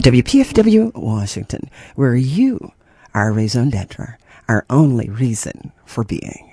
WPFW Washington, where you are raison d'etre, our only reason for being.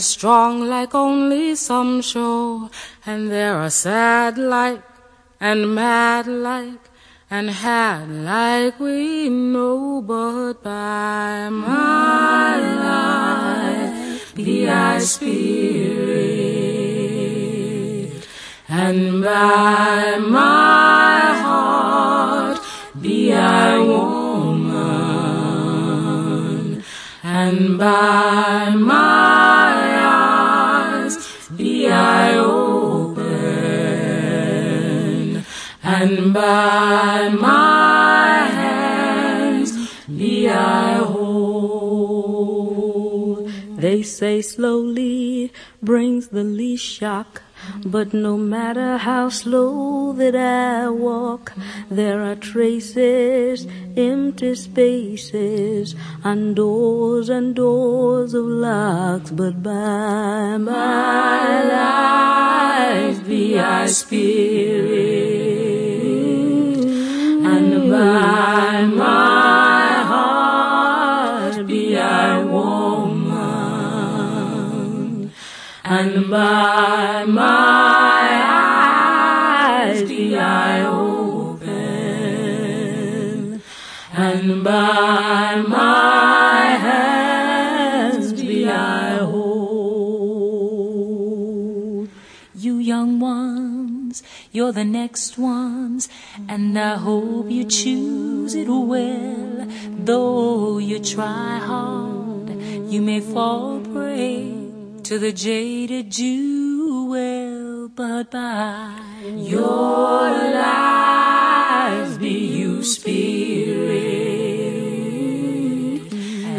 Strong like only some show. And there are sad like and mad like and had like we know, but by my life be I spirit, and by my heart be I woman, and by my and by my hands be I whole. They say slowly brings the least shock but no matter how slow that I walk, there are traces, empty spaces, and doors and doors of locks. But by my life be I spirit, by my heart be I woman, and by my eyes be I open, and by my you're the next ones, and I hope you choose it well. Though you try hard, you may fall prey to the jaded jewel, but by your lives be you spirit,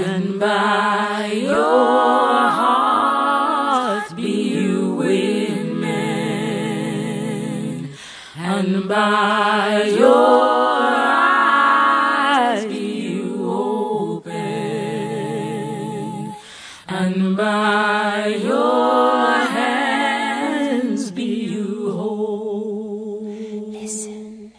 and by your hearts and by your eyes be you open, and by your hands be you whole. Listen,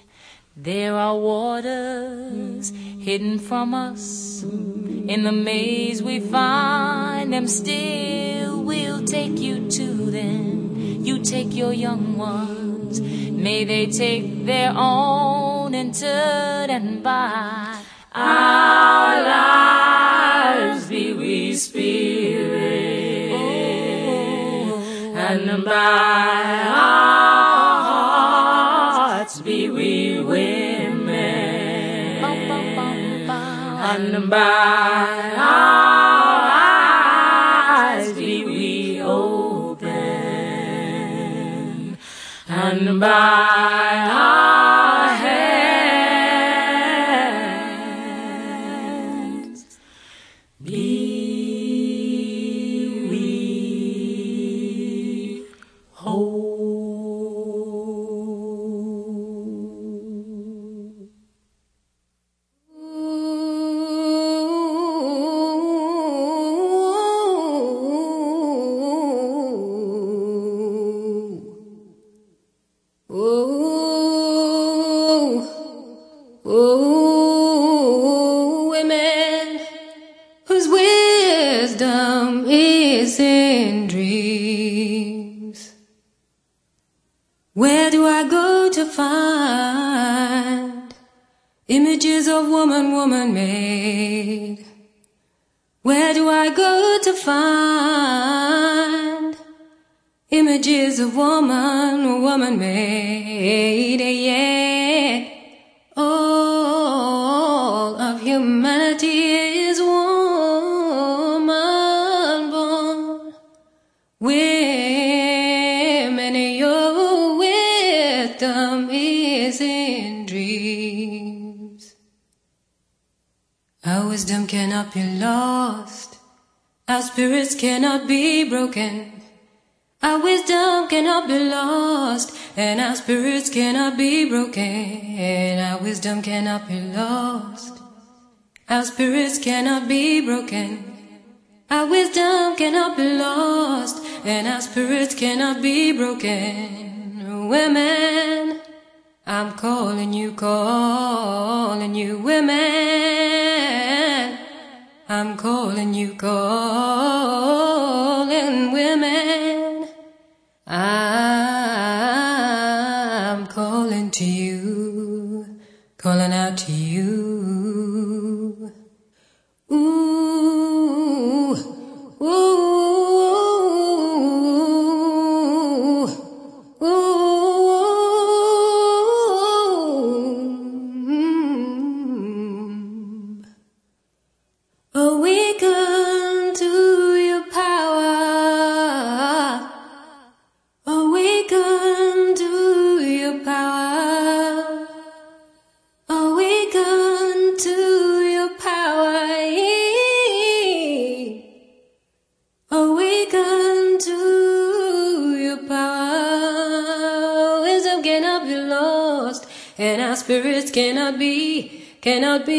there are waters hidden from us. In the maze we find them still. We'll take you to them. You take your young ones. May they take their own and turn and by. Our lives be we spirit, and by our hearts be we women, and by our and of woman, woman made? Where do I go to find images of woman, woman made? Yeah. All of humanity cannot be lost. Our spirits cannot be broken. Our wisdom cannot be lost, and our spirits cannot be broken. Our wisdom cannot be lost. Our spirits cannot be broken. Our wisdom cannot be lost, and our spirits cannot be broken. Women, I'm calling you, calling you, women. I'm calling you, calling women. I'm cannot be.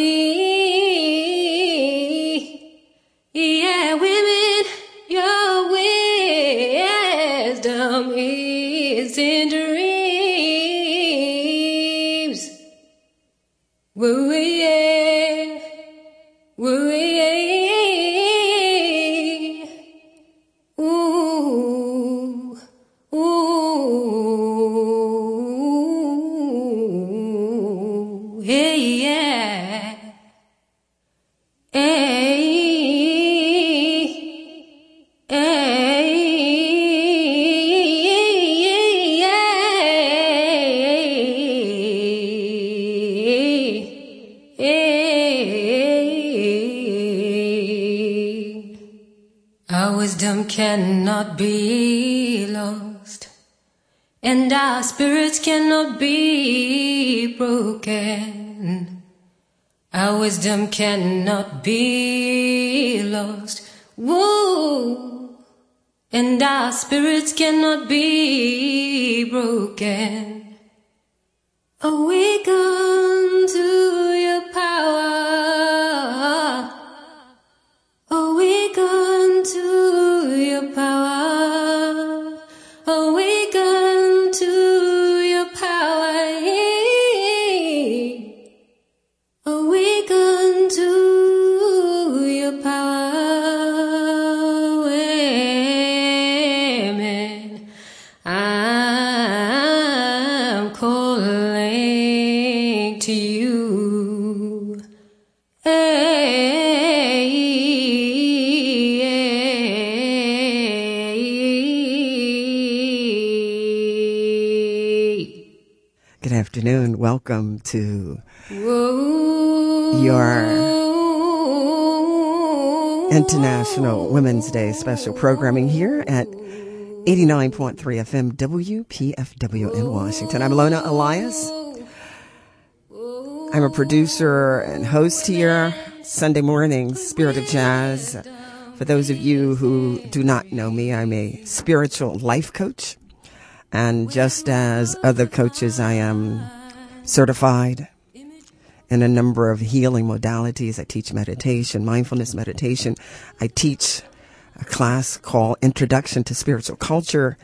Yeah, women, your wisdom is in cannot be lost. Whoa. And our spirits cannot be broken. To your International Women's Day special programming here at 89.3 FM WPFW in Washington. I'm Lona Alias. I'm a producer and host here, Sunday mornings, Spirit of Jazz. For those of you who do not know me, I'm a spiritual life coach. And just as other coaches, I am certified in a number of healing modalities. I teach meditation, mindfulness meditation. I teach a class called Introduction to Spiritual Culture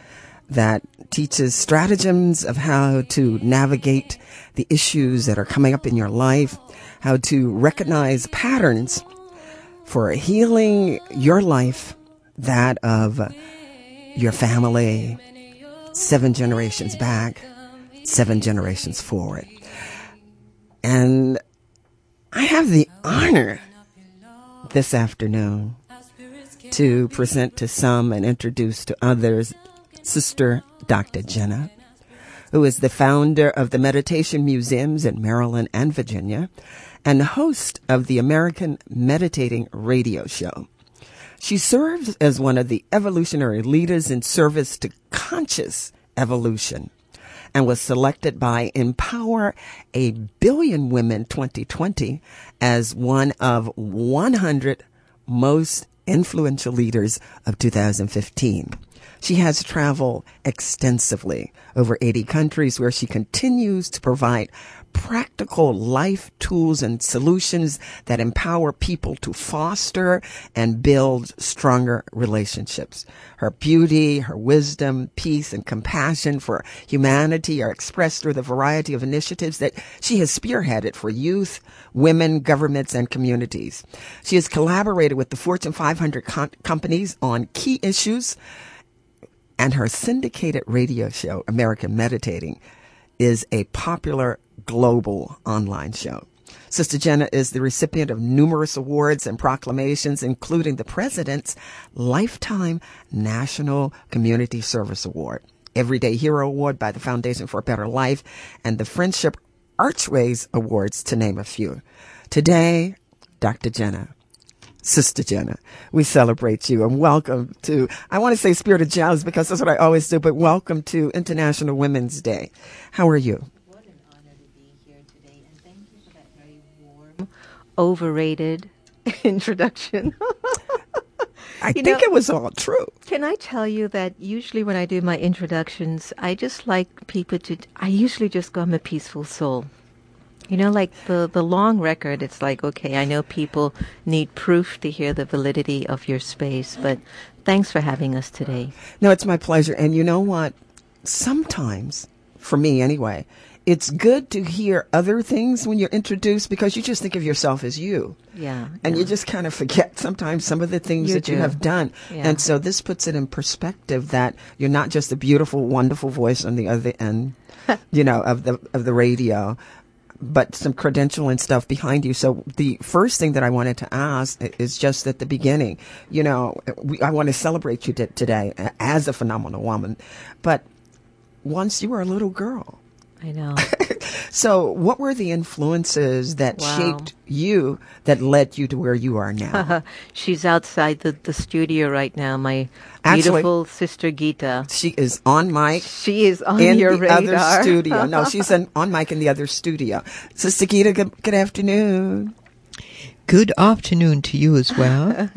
that teaches stratagems of how to navigate the issues that are coming up in your life, how to recognize patterns for healing your life that of your family, seven generations back, seven generations forward. And I have the honor this afternoon to present to some and introduce to others Sister Dr. Jenna, who is the founder of the Meditation Museums in Maryland and Virginia and host of the America Meditating Radio Show. She serves as one of the evolutionary leaders in service to conscious evolution and was selected by Empower a Billion Women 2020 as one of 100 most influential leaders of 2015. She has traveled extensively over 80 countries where she continues to provide practical life tools and solutions that empower people to foster and build stronger relationships. Her beauty, her wisdom, peace, and compassion for humanity are expressed through the variety of initiatives that she has spearheaded for youth, women, governments, and communities. She has collaborated with the Fortune 500 com- companies on key issues and her syndicated radio show, America Meditating, is a popular global online show. Sister Jenna is the recipient of numerous awards and proclamations, including the President's Lifetime National Community Service Award, Everyday Hero Award by the Foundation for a Better Life, and the Friendship Archways Awards, to name a few. Today, Dr. Jenna Sister Jenna. We celebrate you and welcome to, I want to say Spirit of Jazz because that's what I always do, but welcome to International Women's Day. How are you? What an honor to be here today, and thank you for that very warm, overrated introduction. I you think know, it was all true. Can I tell you that usually when I do my introductions, I just like people to, I usually just go, I'm a peaceful soul. You know, like the, the long record, it's like, okay, I know people need proof to hear the validity of your space, but thanks for having us today. No, it's my pleasure. And you know what? Sometimes, for me anyway, it's good to hear other things when you're introduced because you just think of yourself as you. Yeah. And yeah. you just kind of forget sometimes some of the things you that do. you have done. Yeah. And so this puts it in perspective that you're not just a beautiful, wonderful voice on the other end, you know, of the of the radio, but some credential and stuff behind you. So the first thing that I wanted to ask is just at the beginning, you know, we, I want to celebrate you t- today as a phenomenal woman, but once you were a little girl. I know. so what were the influences that wow. shaped you that led you to where you are now? She's outside the, the studio right now, my Actually, beautiful sister Gita. She is on mic. She is on in your the radar. other studio. No, she's in, on mic in the other studio. Sister Gita, good, good afternoon. Good afternoon to you as well.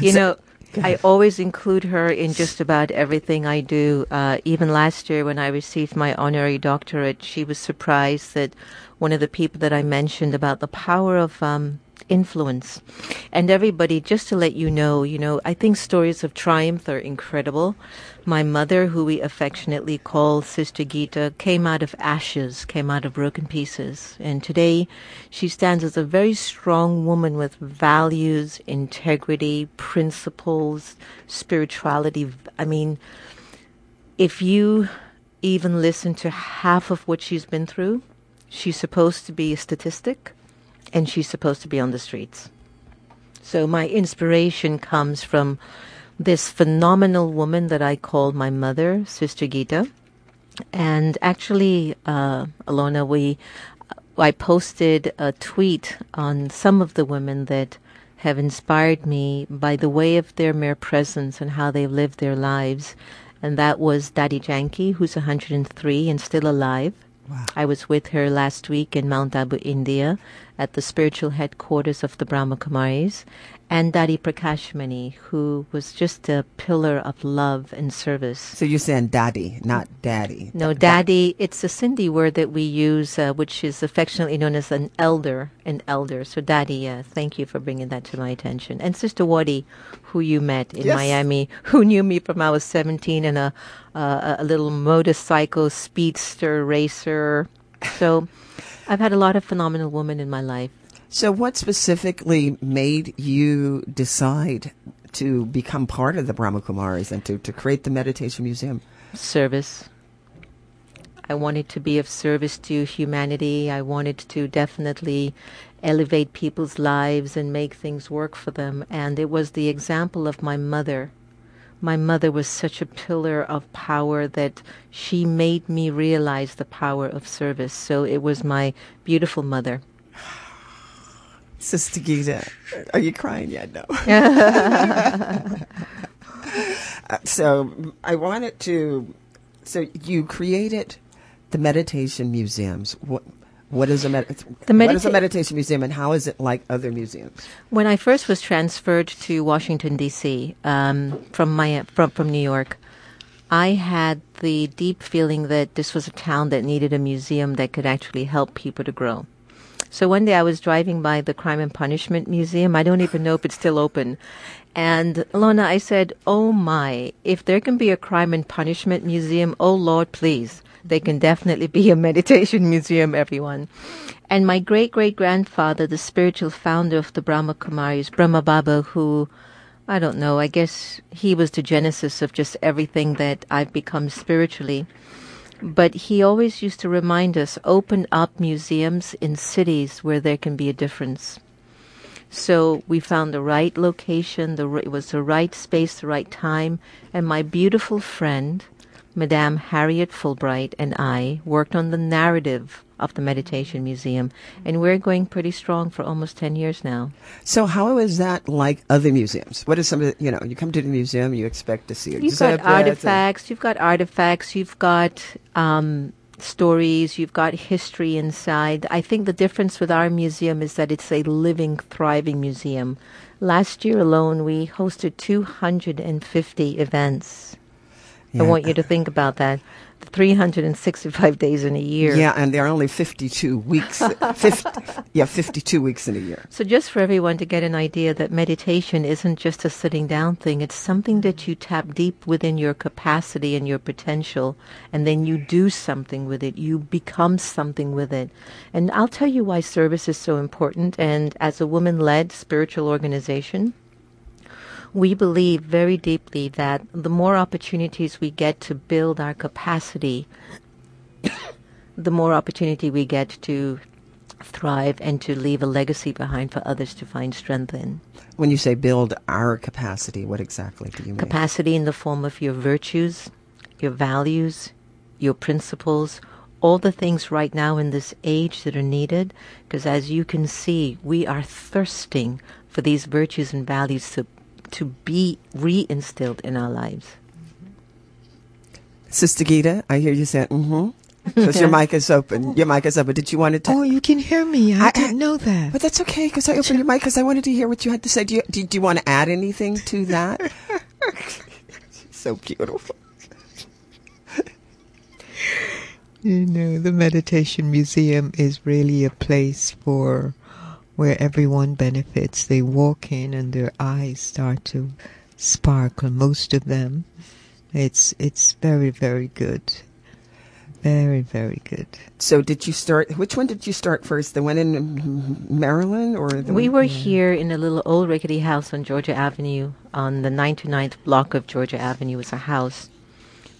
you know, I always include her in just about everything I do. Uh, even last year, when I received my honorary doctorate, she was surprised that one of the people that I mentioned about the power of um, influence. And everybody, just to let you know, you know, I think stories of triumph are incredible. My mother, who we affectionately call Sister Gita, came out of ashes, came out of broken pieces. And today she stands as a very strong woman with values, integrity, principles, spirituality. I mean, if you even listen to half of what she's been through, she's supposed to be a statistic and she's supposed to be on the streets. So my inspiration comes from this phenomenal woman that I call my mother, Sister Gita. And actually, uh, Alona, we, I posted a tweet on some of the women that have inspired me by the way of their mere presence and how they've lived their lives. And that was Dadi Janki, who's 103 and still alive. I was with her last week in Mount Abu, India, at the spiritual headquarters of the Brahma Kumaris, and Dadi Prakashmani, who was just a pillar of love and service. So you're saying daddy, not daddy. No, daddy, it's a Sindhi word that we use, uh, which is affectionately known as an elder, an elder. So daddy, uh, thank you for bringing that to my attention. And Sister Wadi, who you met in Yes. Miami, who knew me from I was 17 and a, uh, a little motorcycle speedster racer. So I've had a lot of phenomenal women in my life. So what specifically made you decide to become part of the Brahma Kumaris and to, to create the Meditation Museum? Service. I wanted to be of service to humanity. I wanted to definitely elevate people's lives and make things work for them. And it was the example of my mother. My mother was such a pillar of power that she made me realize the power of service. So it was my beautiful mother. Sister Gita, are you crying yet? No. Uh, so I wanted to. So you created the meditation museums. What what is a med- The what is a meditation museum, and how is it like other museums? When I first was transferred to Washington D.C. Um, from my from from New York, I had the deep feeling that this was a town that needed a museum that could actually help people to grow. So one day I was driving by the Crime and Punishment Museum. I don't even know if it's still open. And Lona, I said, "Oh my! If there can be a Crime and Punishment Museum, oh Lord, please." They can definitely be a meditation museum, everyone. And my great great grandfather, the spiritual founder of the Brahma Kumaris, Brahma Baba, who I don't know, I guess he was the genesis of just everything that I've become spiritually. But he always used to remind us open up museums in cities where there can be a difference. So we found the right location, the, it was the right space, the right time, and my beautiful friend, Madame Harriet Fulbright, and I worked on the narrative of the Meditation Museum, and we're going pretty strong for almost 10 years now. So how is that like other museums? What is some of the, you know, you come to the museum, you expect to see You've exhibits got and- artifacts, you've got artifacts, you've got um, stories, you've got history inside. I think the difference with our museum is that it's a living, thriving museum. Last year alone, we hosted 250 events. Yeah. I want you to think about that. 365 days in a year. Yeah, and there are only 52 weeks. 50, yeah, 52 weeks in a year. So, just for everyone to get an idea that meditation isn't just a sitting down thing, it's something that you tap deep within your capacity and your potential, and then you do something with it. You become something with it. And I'll tell you why service is so important. And as a woman led spiritual organization, we believe very deeply that the more opportunities we get to build our capacity, the more opportunity we get to thrive and to leave a legacy behind for others to find strength in. When you say build our capacity, what exactly do you mean? Capacity in the form of your virtues, your values, your principles, all the things right now in this age that are needed. Because as you can see, we are thirsting for these virtues and values to, to be reinstilled in our lives. Sister Gita, I hear you say, mm-hmm. Because your mic is open. Your mic is open. Did you want to? T- Oh, you can hear me. I, I- didn't know that. but that's okay because I opened your mic because I wanted to hear what you had to say. Do you, do, do you want to add anything to that? so beautiful. You know, the Meditation Museum is really a place for where everyone benefits. They walk in and their eyes start to sparkle. Most of them. It's it's very very good. Very very good. So did you start? Which one did you start first? The one in Maryland or the We one? were here in a little old rickety house on Georgia Avenue, on the 99th block of Georgia Avenue was a house.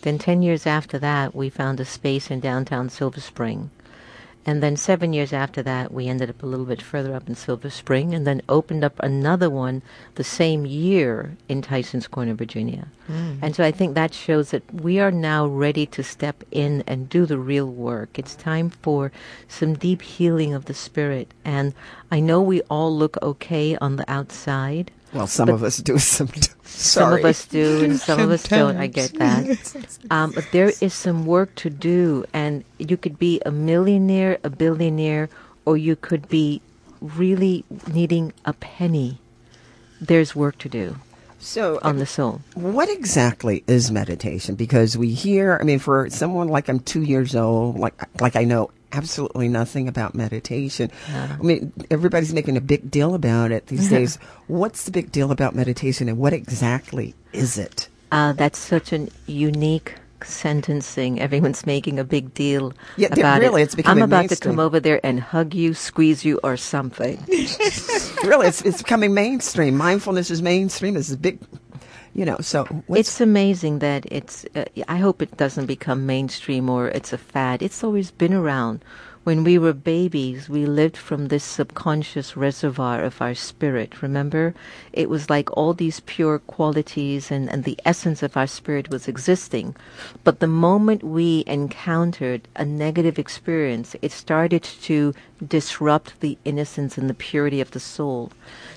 Then 10 years after that, we found a space in downtown Silver Spring. And then seven years after that, we ended up a little bit further up in Silver Spring and then opened up another one the same year in Tyson's Corner, Virginia. Mm. And so I think that shows that we are now ready to step in and do the real work. It's time for some deep healing of the spirit. And I know we all look okay on the outside. Well, some but- of us do. Some. Do. Some of us do, and some of us don't. I get that. Um, but there is some work to do, and you could be a millionaire, a billionaire, or you could be really needing a penny. There's work to do So on the soul. What exactly is meditation? Because we hear, I mean, for someone like I'm two years old, like like I know absolutely nothing about meditation. I mean, everybody's making a big deal about it these days. What's the big deal about meditation, and what exactly is it? Uh, that's such a unique sentencing. Everyone's making a big deal Yeah, about really, it. it's becoming I'm about to come over there and hug you, squeeze you, or something. really, it's, it's becoming mainstream. Mindfulness is mainstream. It's a big, you know, so It's amazing that it's. Uh, I hope it doesn't become mainstream or it's a fad. It's always been around. When we were babies, we lived from this subconscious reservoir of our spirit. Remember? It was like all these pure qualities and, and the essence of our spirit was existing. But the moment we encountered a negative experience, it started to disrupt the innocence and the purity of the soul.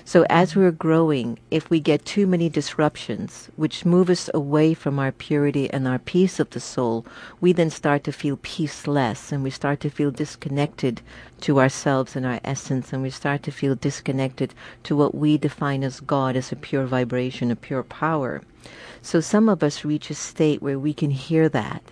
So as we're growing, if we get too many disruptions, which move us away from our purity and our peace of the soul, we then start to feel peaceless and we start to feel disconnected to ourselves and our essence and we start to feel disconnected to what we define as God as a pure vibration, a pure power. So some of us reach a state where we can hear that.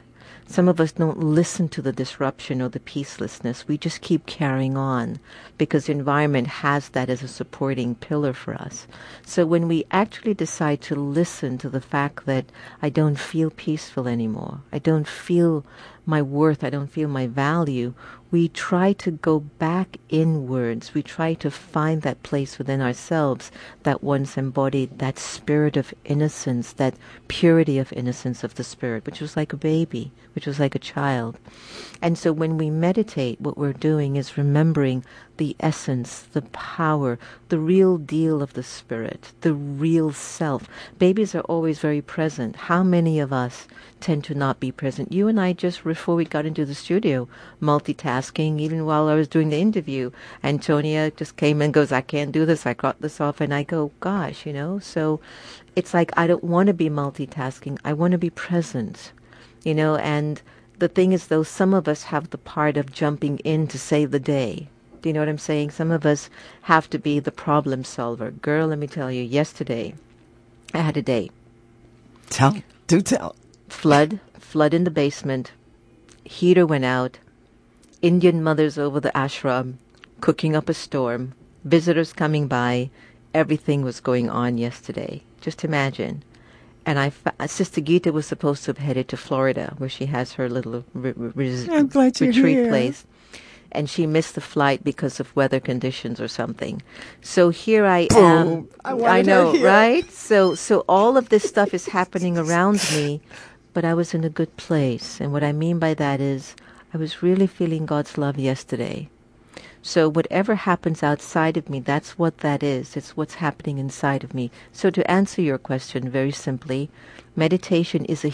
Some of us don't listen to the disruption or the peacelessness. We just keep carrying on because the environment has that as a supporting pillar for us. So when we actually decide to listen to the fact that I don't feel peaceful anymore, I don't feel my worth, I don't feel my value, we try to go back inwards. We try to find that place within ourselves that once embodied that spirit of innocence, that purity of innocence of the spirit, which was like a baby, which was like a child. And so when we meditate, what we're doing is remembering the essence, the power, the real deal of the spirit, the real self. Babies are always very present. How many of us tend to not be present? You and I just before we got into the studio, multitasking, even while I was doing the interview, Antonia just came and goes, I can't do this, I got this off and I go, gosh, you know, so it's like I don't want to be multitasking. I want to be present. You know, and the thing is though some of us have the part of jumping in to save the day. Do you know what I'm saying? Some of us have to be the problem solver. Girl, let me tell you, yesterday I had a day. tell, do tell. Flood, flood in the basement. Heater went out. Indian mothers over the ashram, cooking up a storm. Visitors coming by. Everything was going on yesterday. Just imagine. And I, fa- Sister Gita was supposed to have headed to Florida, where she has her little re- re- I'm glad you're retreat here. place. And she missed the flight because of weather conditions or something. So here I am. Boom. I know, right? So, so all of this stuff is happening around me, but I was in a good place. And what I mean by that is, I was really feeling God's love yesterday. So whatever happens outside of me, that's what that is. It's what's happening inside of me. So to answer your question very simply, meditation is a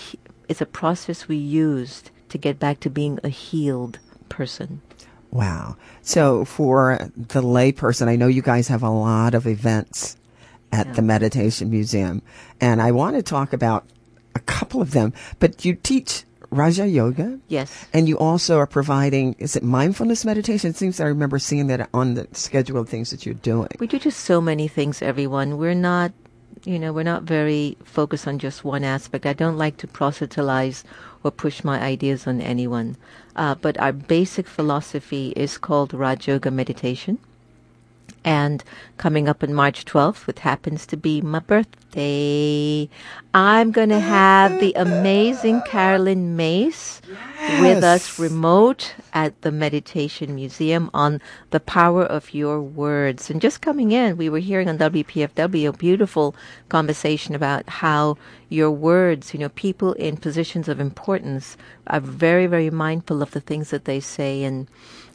is a process we used to get back to being a healed person. Wow. So for the layperson, I know you guys have a lot of events at the Meditation Museum, and I want to talk about a couple of them. But you teach Raja Yoga, Yes. and you also are providing, is it mindfulness meditation? It seems I remember seeing that on the schedule of things that you're doing. We do just so many things, everyone. We're not, you know, we're not very focused on just one aspect. I don't like to proselytize or push my ideas on anyone. Uh, but our basic philosophy is called Raja Yoga meditation. And coming up on March 12th, which happens to be my birthday, I'm going to have the amazing Caroline Myss with us remote at the Meditation Museum on the power of your words. And just coming in, we were hearing on WPFW a beautiful conversation about how your words, you know, people in positions of importance are very, very mindful of the things that they say. And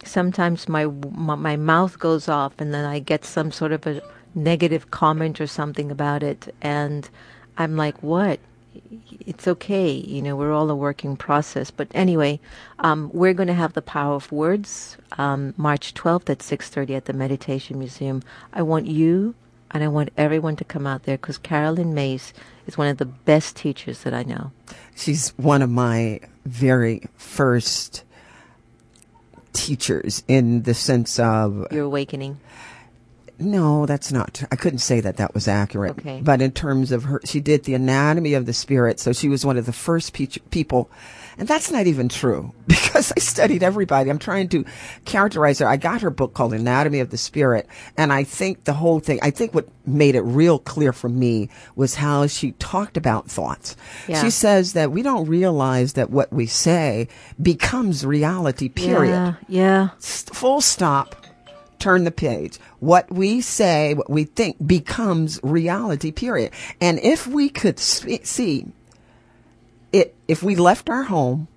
sometimes my, my, mouth goes off and then I get some sort of a negative comment or something about it. And I'm like, what? it's okay. You know, we're all a working process. But anyway, um, we're going to have the power of words um, March 12th at 6:30 at the Meditation Museum. I want you and I want everyone to come out there because Caroline Myss is one of the best teachers that I know. She's one of my very first teachers in the sense of Your awakening. No, that's not. I couldn't say that that was accurate. Okay. But in terms of her, she did the anatomy of the spirit. So she was one of the first pe- people. And that's not even true because I studied everybody. I'm trying to characterize her. I got her book called Anatomy of the Spirit. And I think the whole thing, I think what made it real clear for me was how she talked about thoughts. Yeah. She says that we don't realize that what we say becomes reality, period. Yeah, yeah. S- full stop turn the page what we say what we think becomes reality period and if we could see it if we left our home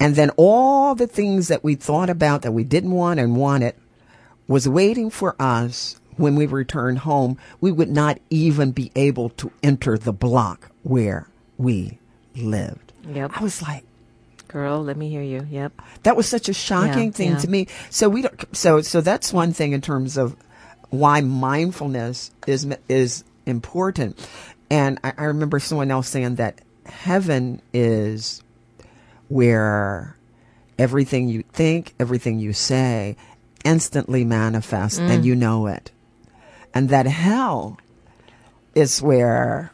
and then all the things that we thought about that we didn't want and wanted was waiting for us when we returned home we would not even be able to enter the block where we lived Yep. i was like Girl, let me hear you. Yep. that was such a shocking Yeah, thing yeah. to me. So we don't, so so that's one thing in terms of why mindfulness is is important. And I, I remember someone else saying that heaven is where everything you think, everything you say, instantly manifests, and mm. you know it. And that hell is where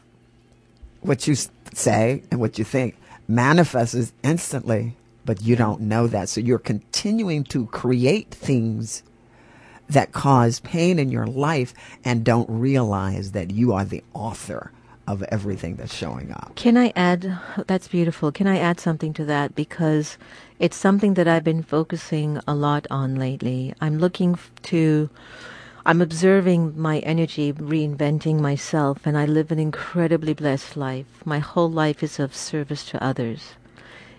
what you say and what you think manifests instantly, but you don't know that. So you're continuing to create things that cause pain in your life and don't realize that you are the author of everything that's showing up. Can I add? That's beautiful. Can I add something to that? Because it's something that I've been focusing a lot on lately. I'm looking to, I'm observing my energy, reinventing myself, and I live an incredibly blessed life. My whole life is of service to others.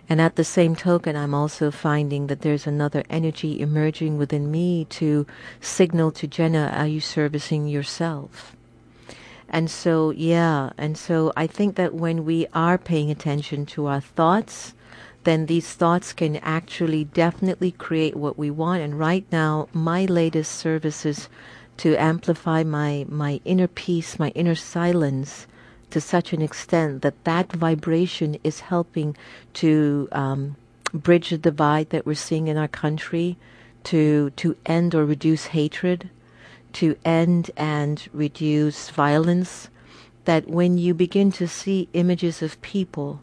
And at the same token, I'm also finding that there's another energy emerging within me to signal to Jenna, are you servicing yourself? And so, yeah, and so I think that when we are paying attention to our thoughts, then these thoughts can actually definitely create what we want. And right now, my latest service is to amplify my, my inner peace, my inner silence to such an extent that that vibration is helping to um, bridge the divide that we're seeing in our country, to, to end or reduce hatred, to end and reduce violence, that when you begin to see images of people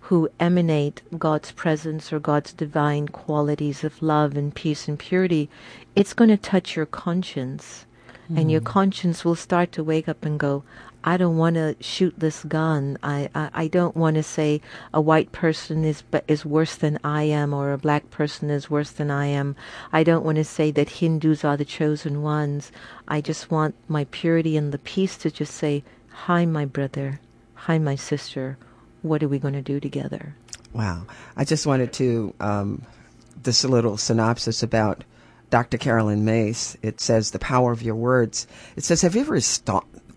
who emanate God's presence or God's divine qualities of love and peace and purity, it's going to touch your conscience. And your hmm. conscience will start to wake up and go, I don't want to shoot this gun. I, I, I don't want to say a white person is is worse than I am or a black person is worse than I am. I don't want to say that Hindus are the chosen ones. I just want my purity and the peace to just say, "Hi, my brother. Hi, my sister. What are we going to do together?" Wow. I just wanted to, um, this little synopsis about Dr. Caroline Myss. It says, The power of your words. It says, Have you ever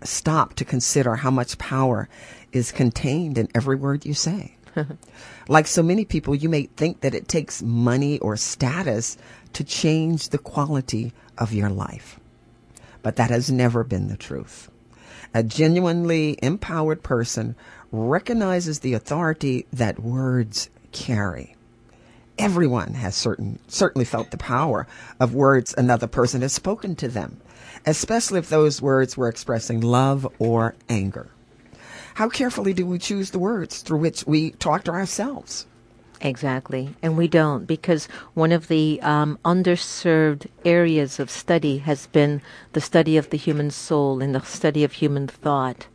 stop, to consider how much power is contained in every word you say? like so many people, you may think that it takes money or status to change the quality of your life. But that has never been the truth. A genuinely empowered person recognizes the authority that words carry. Everyone has certain certainly felt the power of words another person has spoken to them, especially if those words were expressing love or anger. How carefully do we choose the words through which we talk to ourselves? Exactly. And we don't because one of the um, underserved areas of study has been the study of the human soul and the study of human thought.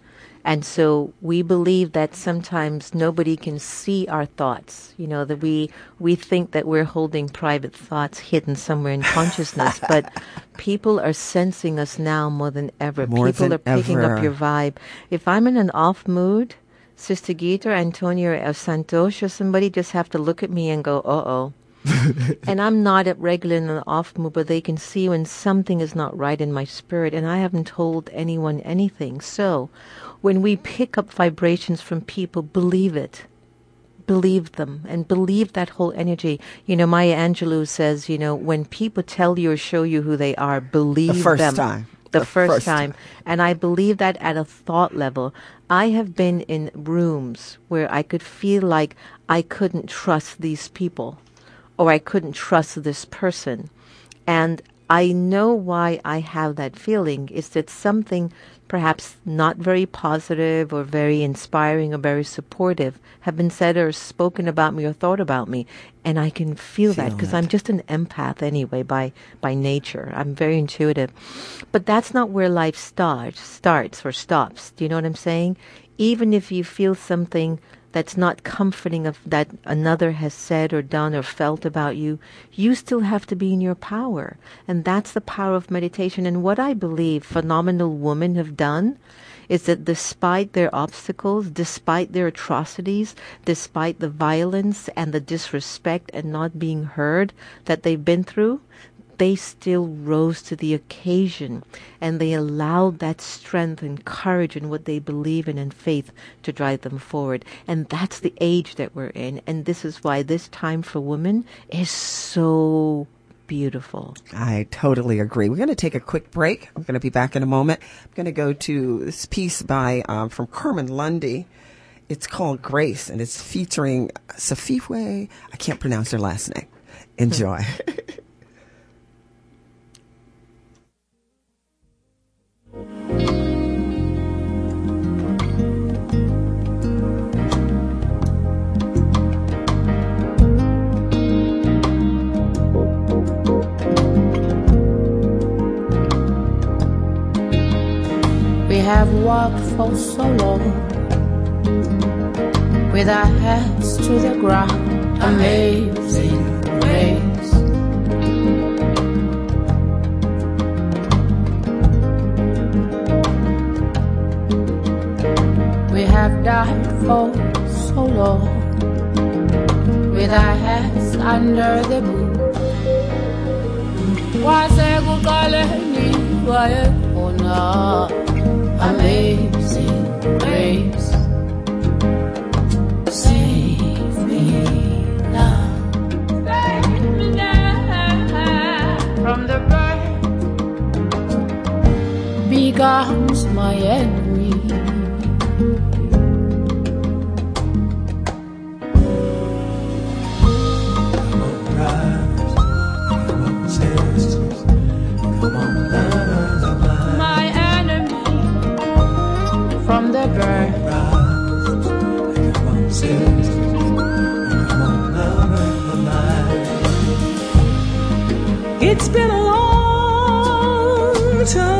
And so we believe that sometimes nobody can see our thoughts. You know, that we, we think that we're holding private thoughts hidden somewhere in consciousness, but people are sensing us now more than ever. More people than are picking ever. up your vibe. If I'm in an off mood, Sister Gita, Antonia, or Santosh, or somebody just have to look at me and go, uh oh. and I'm not at regular in an off mood, but they can see when something is not right in my spirit, and I haven't told anyone anything. So, when we pick up vibrations from people, believe it. Believe them and believe that whole energy. You know, Maya Angelou says, you know, when people tell you or show you who they are, believe the first them. time. The, The first, first time. And I believe that at a thought level. I have been in rooms where I could feel like I couldn't trust these people or I couldn't trust this person. And I know why I have that feeling. Is that something perhaps not very positive or very inspiring or very supportive have been said or spoken about me or thought about me and I can feel, feel that because I'm just an empath anyway by by nature. I'm very intuitive. But that's not where life starts starts or stops. Do you know what I'm saying? Even if you feel something that's not comforting of that another has said or done or felt about you, you still have to be in your power. And that's the power of meditation. And what I believe phenomenal women have done is that despite their obstacles, despite their atrocities, despite the violence and the disrespect and not being heard that they've been through, they still rose to the occasion and they allowed that strength and courage and what they believe in and faith to drive them forward. And that's the age that we're in. And this is why this time for women is so beautiful. I totally agree. We're going to take a quick break. I'm going to be back in a moment. I'm going to go to this piece by um, from Carmen Lundy. It's called Grace, and it's featuring Safiwe. I can't pronounce her last name. Enjoy. We have walked for so long with our heads to the ground. Amazing grace. Died for so long with our heads under the boot. Wasekuqaleni wayekhona amazing grace. Save me now. Save me now. From the burn becomes my enemy. Time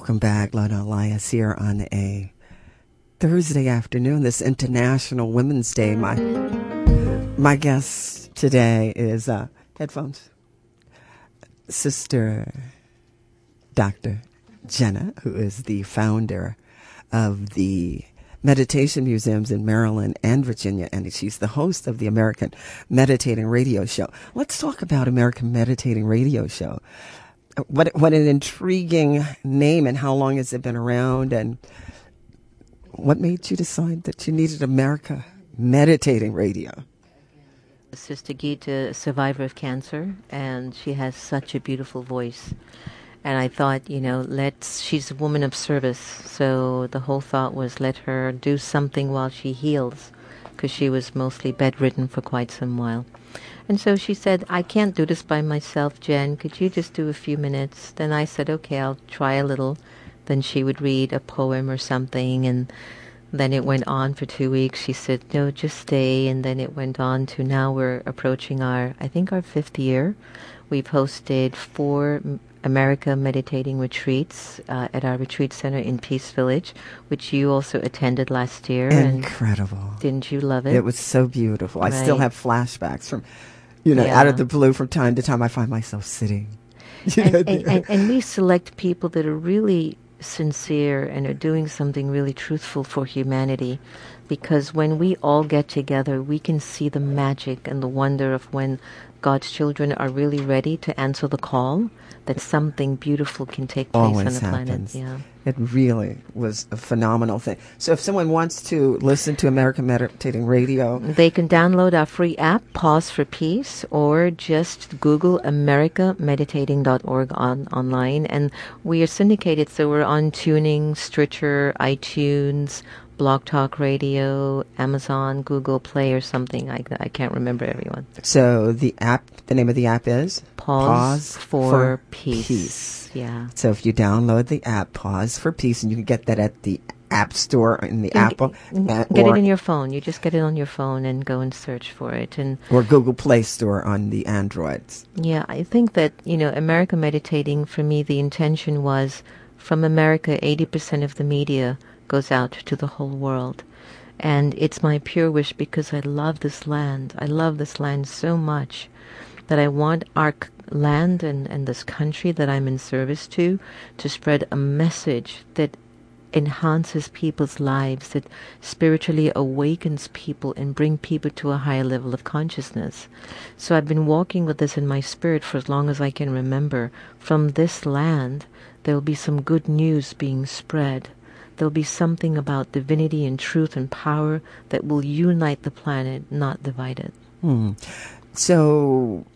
Welcome back, Lona Alias here on a Thursday afternoon, this International Women's Day. My my guest today is uh, headphones, Sister Dr. Jenna, who is the founder of the meditation museums in Maryland and Virginia, and she's the host of the America Meditating Radio Show. Let's talk about America Meditating Radio Show. What what an intriguing name, and how long has it been around? And what made you decide that you needed America Meditating Radio? Sister Gita, survivor of cancer, and she has such a beautiful voice. And I thought, you know, let's, she's a woman of service. So the whole thought was let her do something while she heals, because she was mostly bedridden for quite some while. And so she said, I can't do this by myself, Jen. Could you just do a few minutes? Then I said, okay, I'll try a little. Then she would read a poem or something, and then it went on for two weeks. She said, no, just stay. And then it went on to now we're approaching our, I think, our fifth year. We've hosted four America Meditating Retreats uh, at our retreat center in Peace Village, which you also attended last year. Incredible. And didn't you love it? It was so beautiful. I still have flashbacks from, you know, out of the blue from time to time. I find myself sitting. and, know, and, and, and we select people that are really sincere and are doing something really truthful for humanity because when we all get together we can see the magic and the wonder of when God's children are really ready to answer the call that something beautiful can take place on always the happens. planet. Yeah. It really was a phenomenal thing. So if someone wants to listen to America Meditating Radio, They can download our free app, Pause for Peace, or just Google AmericaMeditating.org on online. And we are syndicated, so we're on TuneIn, Stitcher, iTunes, Blog Talk Radio, Amazon, Google Play, or something. I, I can't remember everyone. So the app, the name of the app is Pause, for, peace. Peace. Yeah. So if you download the app, Pause for Peace, and you can get that at the App Store in the You Apple, get- uh, Get it in your phone. You just get it on your phone and go and search for it. And or Google Play Store on the Androids. Yeah, I think that, you know, America Meditating, for me, the intention was from America, 80% of the media goes out to the whole world. And it's my pure wish because I love this land. I love this land so much that I want our land and, and this country that I'm in service to to spread a message that enhances people's lives, that spiritually awakens people and bring people to a higher level of consciousness. So I've been walking with this in my spirit for as long as I can remember. From this land, there will be some good news being spread. There'll be something about divinity and truth and power that will unite the planet, not divide it. Hmm. So,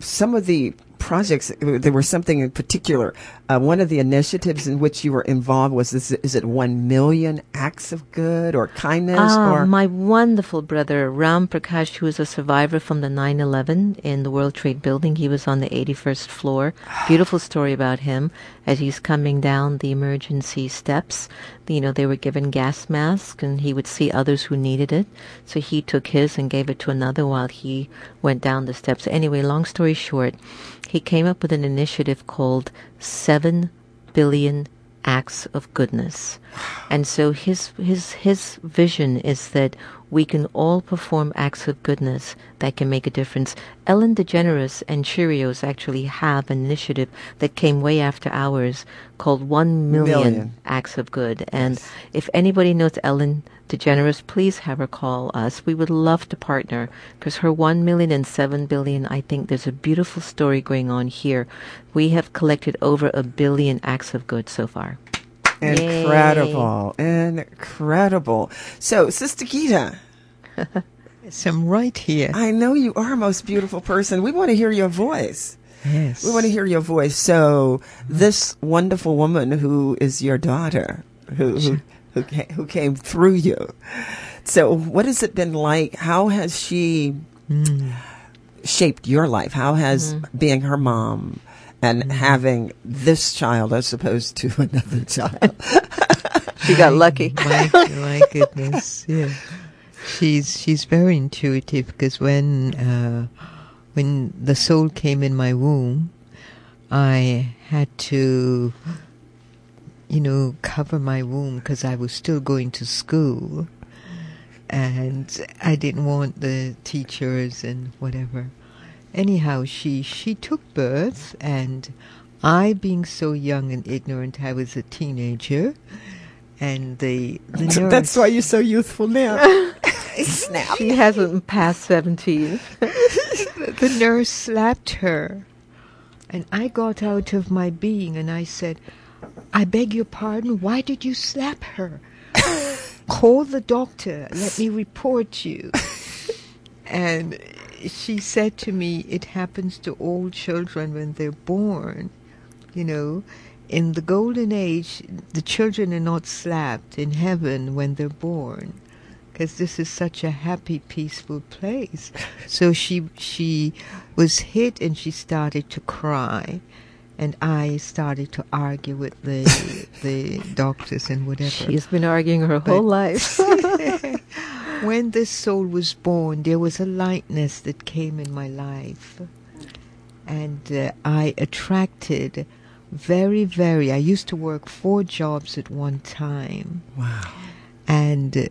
some of the projects, there was something in particular. Uh, one of the initiatives in which you were involved was this, is it one million acts of good or kindness Ah, or my wonderful brother Ram Prakash, who is a survivor from the 9/11 in the World Trade Building. He was on the 81st floor. Beautiful story about him as he's coming down the emergency steps. You know, they were given gas masks, and he would see others who needed it. So he took his and gave it to another while he went down the steps. Anyway, long story short, he came up with an initiative called Seven Billion Acts of Goodness. And so his his his vision is that we can all perform acts of goodness that can make a difference. Ellen DeGeneres and Cheerios actually have an initiative that came way after ours called One Million, Million. Acts of Good. And if anybody knows Ellen DeGeneres, please have her call us. We would love to partner because her one million and seven billion, I think there's a beautiful story going on here. We have collected over a billion acts of good so far. Incredible, incredible. So, Sister Gita, Yes, I'm right here. I know you are a most beautiful person. We want to hear your voice. Yes. We want to hear your voice. So, this wonderful woman who is your daughter, who who who, ca- who came through you. So, what has it been like? How has she hmm. shaped your life? How has hmm. being her mom and having this child as opposed to another child? She got lucky. my, my goodness, yeah. She's she's very intuitive because when uh, when the soul came in my womb, I had to, you know, cover my womb because I was still going to school, and I didn't want the teachers and whatever. Anyhow, she she took birth, and I, being so young and ignorant, I was a teenager, and the, the nurse. That's why you're so youthful now. Snap. She hasn't passed 17. the nurse slapped her. And I got out of my being and I said, I beg your pardon, why did you slap her? Call the doctor, let me report you. and she said to me, It happens to all children when they're born. You know, in the golden age, the children are not slapped in heaven when they're born because this is such a happy, peaceful place. So she she was hit and she started to cry, and I started to argue with the the doctors and whatever. She's been arguing her whole life. when this soul was born, there was a lightness that came in my life, and uh, I attracted very, very. I used to work four jobs at one time. Wow. And uh,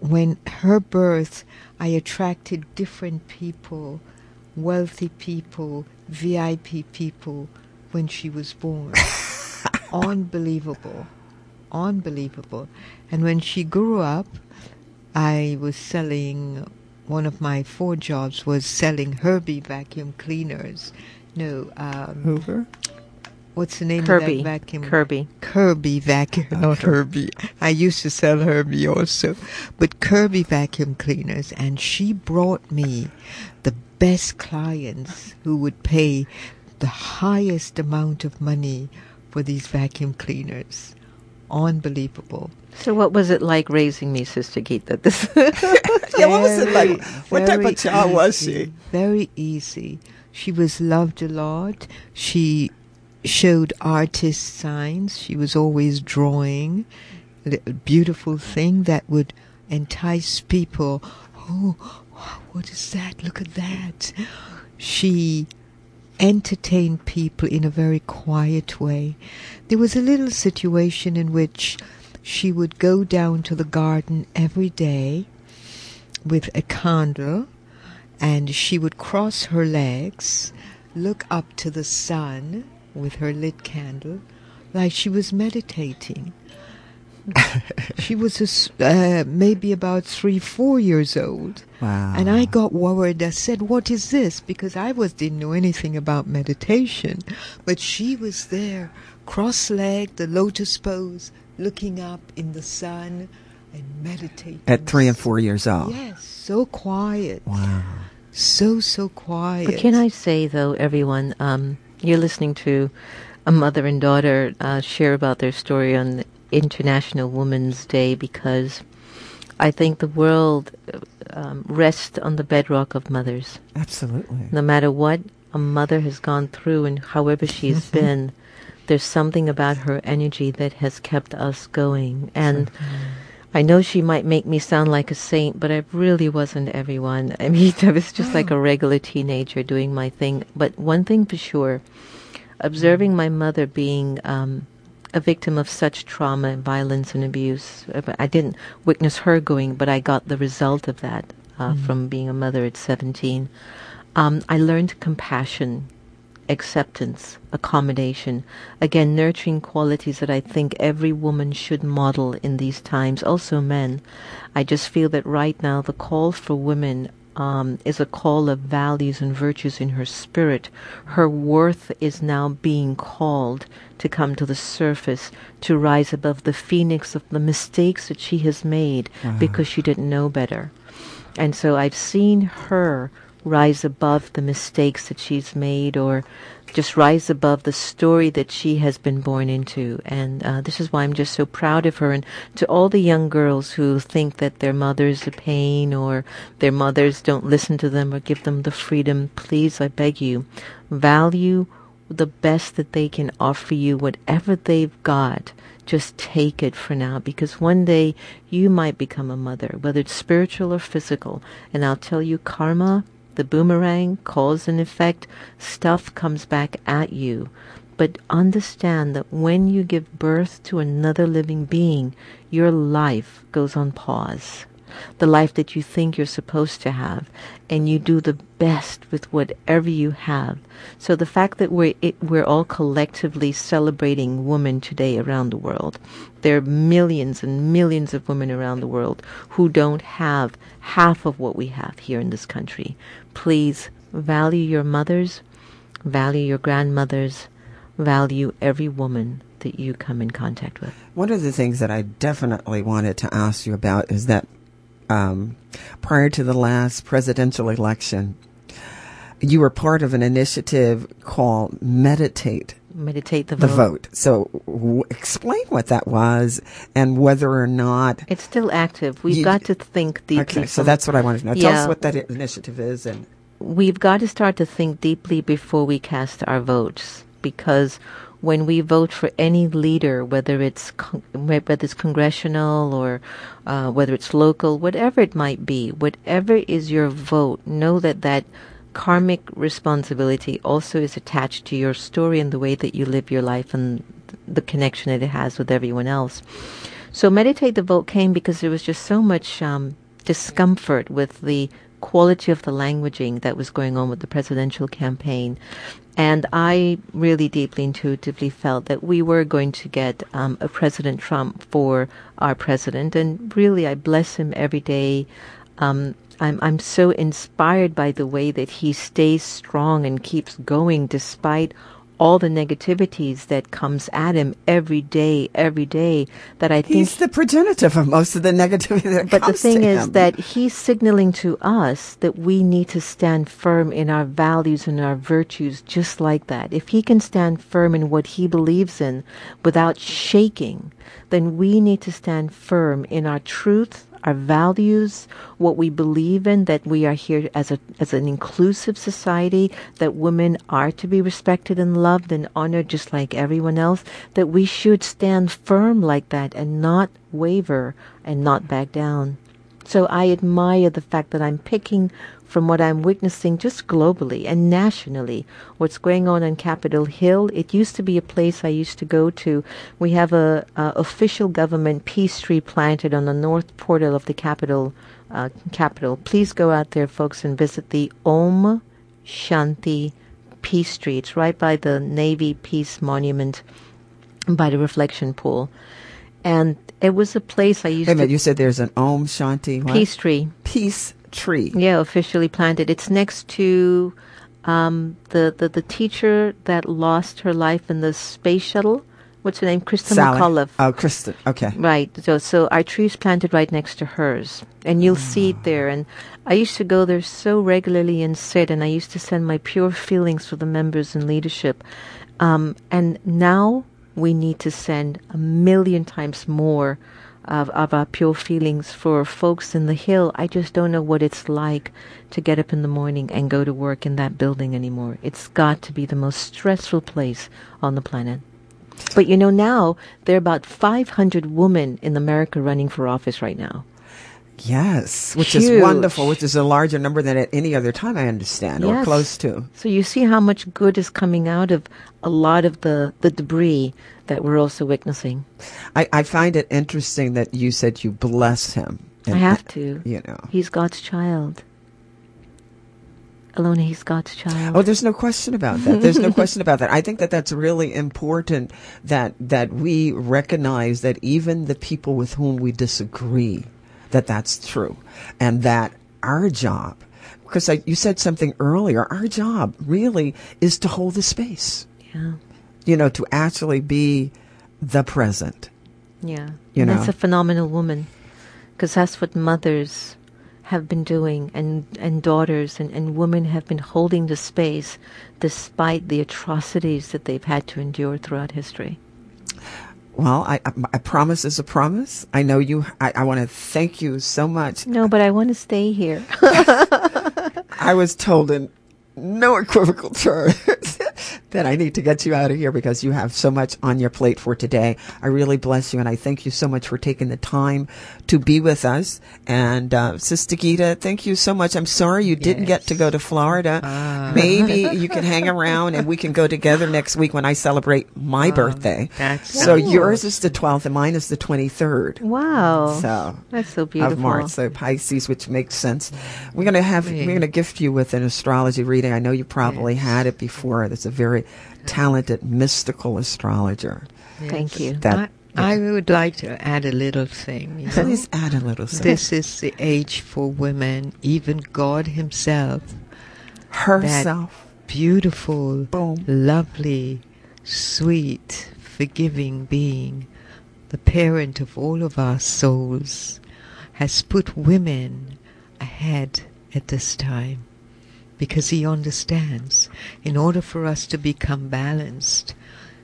when her birth, I attracted different people, wealthy people, VIP people, when she was born. Unbelievable. Unbelievable. And when she grew up, I was selling, one of my four jobs was selling Herbie vacuum cleaners. No, um, Hoover? what's the name Kirby. of that vacuum? Kirby. Kirby vacuum, not Herbie. I used to sell Herbie also, but Kirby vacuum cleaners, and she brought me the best clients who would pay the highest amount of money for these vacuum cleaners. unbelievable. So, what was it like raising me, Sister Gita? This yeah, what was it like? What type of child was she? Very easy. She was loved a lot. She showed artist signs. She was always drawing a beautiful thing that would entice people. Oh, what is that? Look at that. She entertained people in a very quiet way. There was a little situation in which she would go down to the garden every day with a candle and she would cross her legs, look up to the sun with her lit candle, like she was meditating. she was a uh, maybe about three, four years old. Wow. And I got worried. I said, "What is this?" Because I was didn't know anything about meditation, but she was there, cross-legged, the lotus pose, looking up in the sun and meditating. At three and four years old. Yes, so quiet. Wow. So so quiet. But can I say, though, everyone, um, you're listening to a mother and daughter uh, share about their story on International Women's Day because I think the world uh, um, rests on the bedrock of mothers. Absolutely. No matter what a mother has gone through and however she's been, there's something about her energy that has kept us going. And I know she might make me sound like a saint, but I really wasn't everyone. I mean, I was just like a regular teenager doing my thing. But one thing for sure, observing my mother being um, a victim of such trauma and violence and abuse, uh, I didn't witness her going, but I got the result of that uh, from being a mother at 17. Um, I learned compassion acceptance, accommodation. Again, nurturing qualities that I think every woman should model in these times, also men. I just feel that right now the call for women um, is a call of values and virtues in her spirit. Her worth is now being called to come to the surface, to rise above the phoenix of the mistakes that she has made because she didn't know better. And so I've seen her rise above the mistakes that she's made or just rise above the story that she has been born into. And uh, this is why I'm just so proud of her. And to all the young girls who think that their mother's a pain or their mothers don't listen to them or give them the freedom, please, I beg you, value the best that they can offer you, whatever they've got just take it for now because one day you might become a mother, whether it's spiritual or physical. And I'll tell you, karma, the boomerang, cause and effect, stuff comes back at you. But understand that when you give birth to another living being, your life goes on pause. The life that you think you're supposed to have, and you do the best with whatever you have. So the fact that we're it, we're all collectively celebrating women today around the world, there are millions and millions of women around the world who don't have half of what we have here in this country. Please value your mothers, value your grandmothers, value every woman that you come in contact with. One of the things that I definitely wanted to ask you about is that um, prior to the last presidential election, you were part of an initiative called Meditate Meditate the, the vote. Vote. So, w- explain what that was and whether or not. It's still active. We've You- got to think deeply. Okay, so that's what I wanted to know. Tell Yeah. us what that initiative is and. we've got to start to think deeply before we cast our votes because when we vote for any leader, whether it's con- whether it's congressional or uh, whether it's local, whatever it might be, whatever is your vote, know that that karmic responsibility also is attached to your story and the way that you live your life and the connection that it has with everyone else. So meditate the vote came because there was just so much um, discomfort with the quality of the languaging that was going on with the presidential campaign. And I really deeply intuitively felt that we were going to get um, a President Trump for our president. And really, I bless him every day. Um, I'm, I'm so inspired by the way that he stays strong and keeps going despite all the negativities that comes at him every day, every day. That I think He's the progenitor of most of the negativity that but the thing is that he's signaling to us that we need to stand firm in our values and our virtues just like that. If he can stand firm in what he believes in without shaking, then we need to stand firm in our truth, our values, what we believe in, that we are here as a as an inclusive society, that women are to be respected and loved and honored just like everyone else, that we should stand firm like that and not waver and not back down. So I admire the fact that I'm picking from what I'm witnessing just globally and nationally what's going on on Capitol Hill. It used to be a place I used to go to. We have a, a official government peace tree planted on the north portal of the Capitol. Uh, Capitol. Please go out there, folks, and visit the Om Shanti Peace Tree. It's right by the Navy Peace Monument, by the reflection pool. And it was a place I used Wait a to minute, you said there's an Om Shanti what? peace tree. peace tree. Yeah, officially planted. It's next to um, the, the the teacher that lost her life in the space shuttle. What's her name? Christa Sally. McAuliffe. Oh, Kristen. Okay. Right. So, so our tree's planted right next to hers, and you'll see it there. And I used to go there so regularly and sit, and I used to send my pure feelings for the members and leadership. Um, and now we need to send a million times more of, of our pure feelings for folks in the hill. I just don't know what it's like to get up in the morning and go to work in that building anymore. It's got to be the most stressful place on the planet. But you know, now there are about 500 women in America running for office right now. Yes, which Huge. is wonderful, which is a larger number than at any other time, I understand, or close to. So you see how much good is coming out of a lot of the, the debris that we're also witnessing. I, I find it interesting that you said you bless him. I have to. You know. He's God's child. Alona, he's God's child. Oh, there's no question about that. There's no question about that. I think that that's really important that that we recognize that even the people with whom we disagree, that that's true, and that our job, because you said something earlier, our job really is to hold the space. yeah. You know, to actually be the present. Yeah. You and that's a phenomenal woman. Because that's what mothers have been doing, and, and daughters and, and women have been holding the space despite the atrocities that they've had to endure throughout history. Well, I, I promise is a promise. I know you. I, I want to thank you so much. No, but I want to stay here. I was told in no equivocal terms that I need to get you out of here because you have so much on your plate for today. I really bless you and I thank you so much for taking the time to be with us. And uh, Sister Gita, thank you so much. I'm sorry you didn't get to go to Florida. Maybe you can hang around and we can go together next week when I celebrate my birthday. that's so nice. yours is the 12th and mine is the 23rd. wow. So that's so beautiful. of March, so Pisces, which makes sense. We're gonna have we're gonna gift you with an astrology reading. I know you probably had it before. That's a very talented mystical astrologer. Thank you. That I, I would like to add a little thing. You know? please add a little something. This is the age for women, even God Himself. herself. Beautiful, Boom. lovely, sweet, forgiving being, the parent of all of our souls, has put women ahead at this time because He understands. In order for us to become balanced,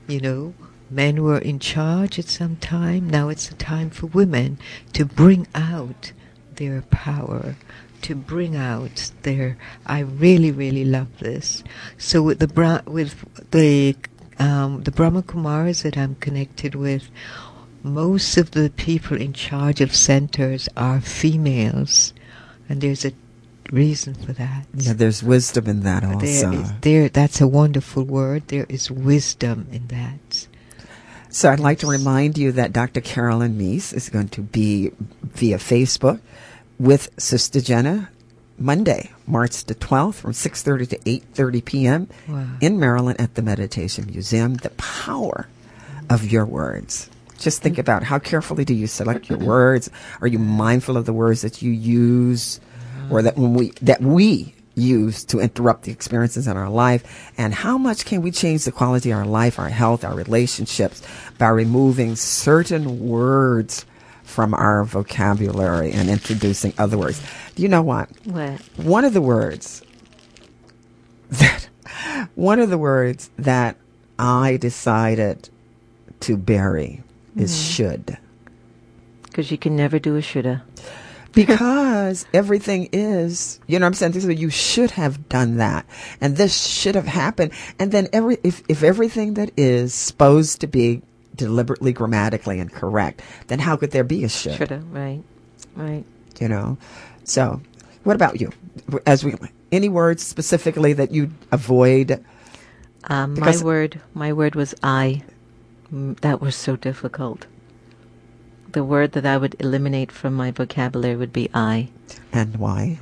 you know, men were in charge at some time. Now it's a time for women to bring out their power, to bring out their. I really, really love this. So with the Bra- with the um, the Brahma Kumaris that I'm connected with, most of the people in charge of centers are females, and there's a reason for that. Yeah, there's wisdom in that There also. is there. That's a wonderful word. There is wisdom in that. So I'd like to remind you that Dr. Caroline Myss is going to be via Facebook with Sister Jenna Monday, March the 12th from 6:30 to 8:30 p.m. Wow. in Maryland at the Meditation Museum. The power of your words. Just think about how carefully do you select your words? Are you mindful of the words that you use Mm-hmm. or that when we that we use to interrupt the experiences in our life? And how much can we change the quality of our life our health our relationships by removing certain words from our vocabulary and introducing other words? Do you know what? What? one of the words that one of the words that i decided to bury is mm-hmm. should Because you can never do a shoulda. Because everything is, you know what I'm saying? So you should have done that. And this should have happened. And then every, if, if everything that is supposed to be deliberately grammatically incorrect, then how could there be a should? Shoulda, right. Right. You know? So what about you? As we, any words specifically that you avoid? Um, my word, my word was I. Mm, That was so difficult. The word that I would eliminate from my vocabulary would be I. And why?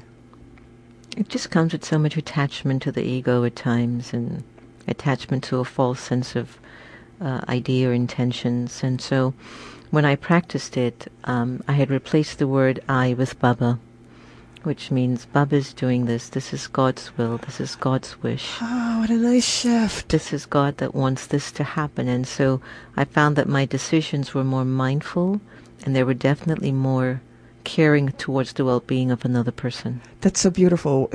It just comes with so much attachment to the ego at times and attachment to a false sense of uh, idea or intentions. And so when I practiced it, um, I had replaced the word I with Baba, which means Baba's doing this. This is God's will. This is God's wish. Oh, what a nice shift. This is God that wants this to happen. And so I found that my decisions were more mindful and they were definitely more caring towards the well being of another person. That's so beautiful.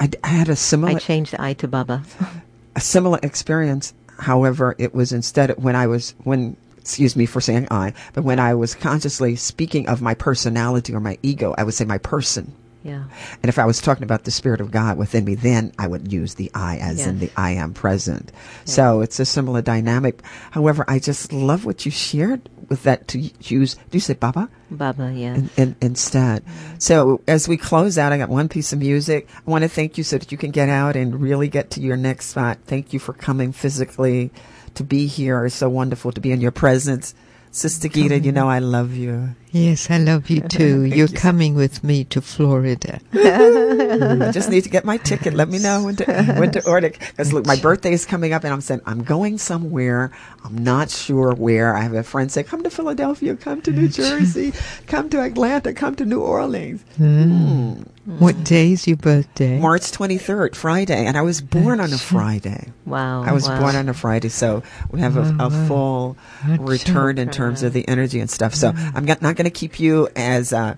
I, I had a similar. I changed the I to Baba. a similar experience. However, it was instead when I was when excuse me for saying I, but when I was consciously speaking of my personality or my ego, I would say my person. Yeah. And if I was talking about the spirit of God within me, then I would use the I as in the I am present. So it's a similar dynamic. However, I just love what you shared with that to use. Do you say Baba? Baba, yeah. in, in, instead. So as we close out, I got one piece of music. I want to thank you so that you can get out and really get to your next spot. Thank you for coming physically to be here. It's so wonderful to be in your presence. Sister Gita, you know I love you. Yes, I love you too. You're coming with me to Florida. Mm, I just need to get my ticket. Let me know when to when to order. Because look, my birthday is coming up, and I'm saying I'm going somewhere. I'm not sure where. I have a friend say, "Come to Philadelphia, come to New Jersey, come to Atlanta, come to New Orleans." Mm. Hmm. What day is your birthday? March 23rd, Friday, and I was born on a Friday. Wow. I was wow. born on a Friday, so we have a, a full return in terms of the energy and stuff. So mm. I'm not, not going to keep you as uh,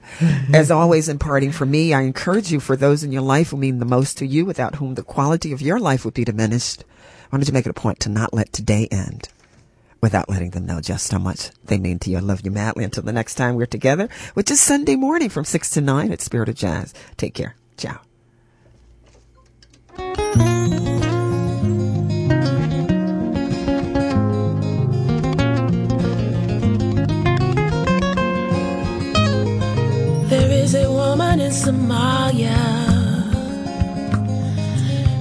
as always imparting for me. I encourage you for those in your life who mean the most to you, without whom the quality of your life would be diminished. I wanted to make it a point to not let today end without letting them know just how much they mean to you. I love you madly. Until the next time we're together, which is Sunday morning from six to nine at Spirit of Jazz. Take care. Ciao. Somalia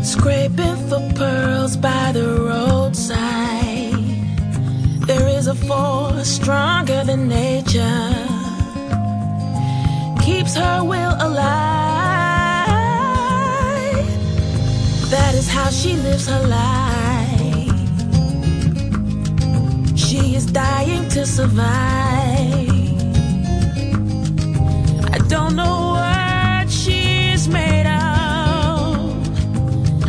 scraping for pearls by the roadside. There is a force stronger than nature, keeps her will alive. That is how she lives her life. She is dying to survive. I don't know what made of.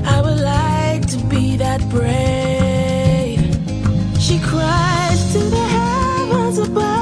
I would like to be that brave. She cries to the heavens above.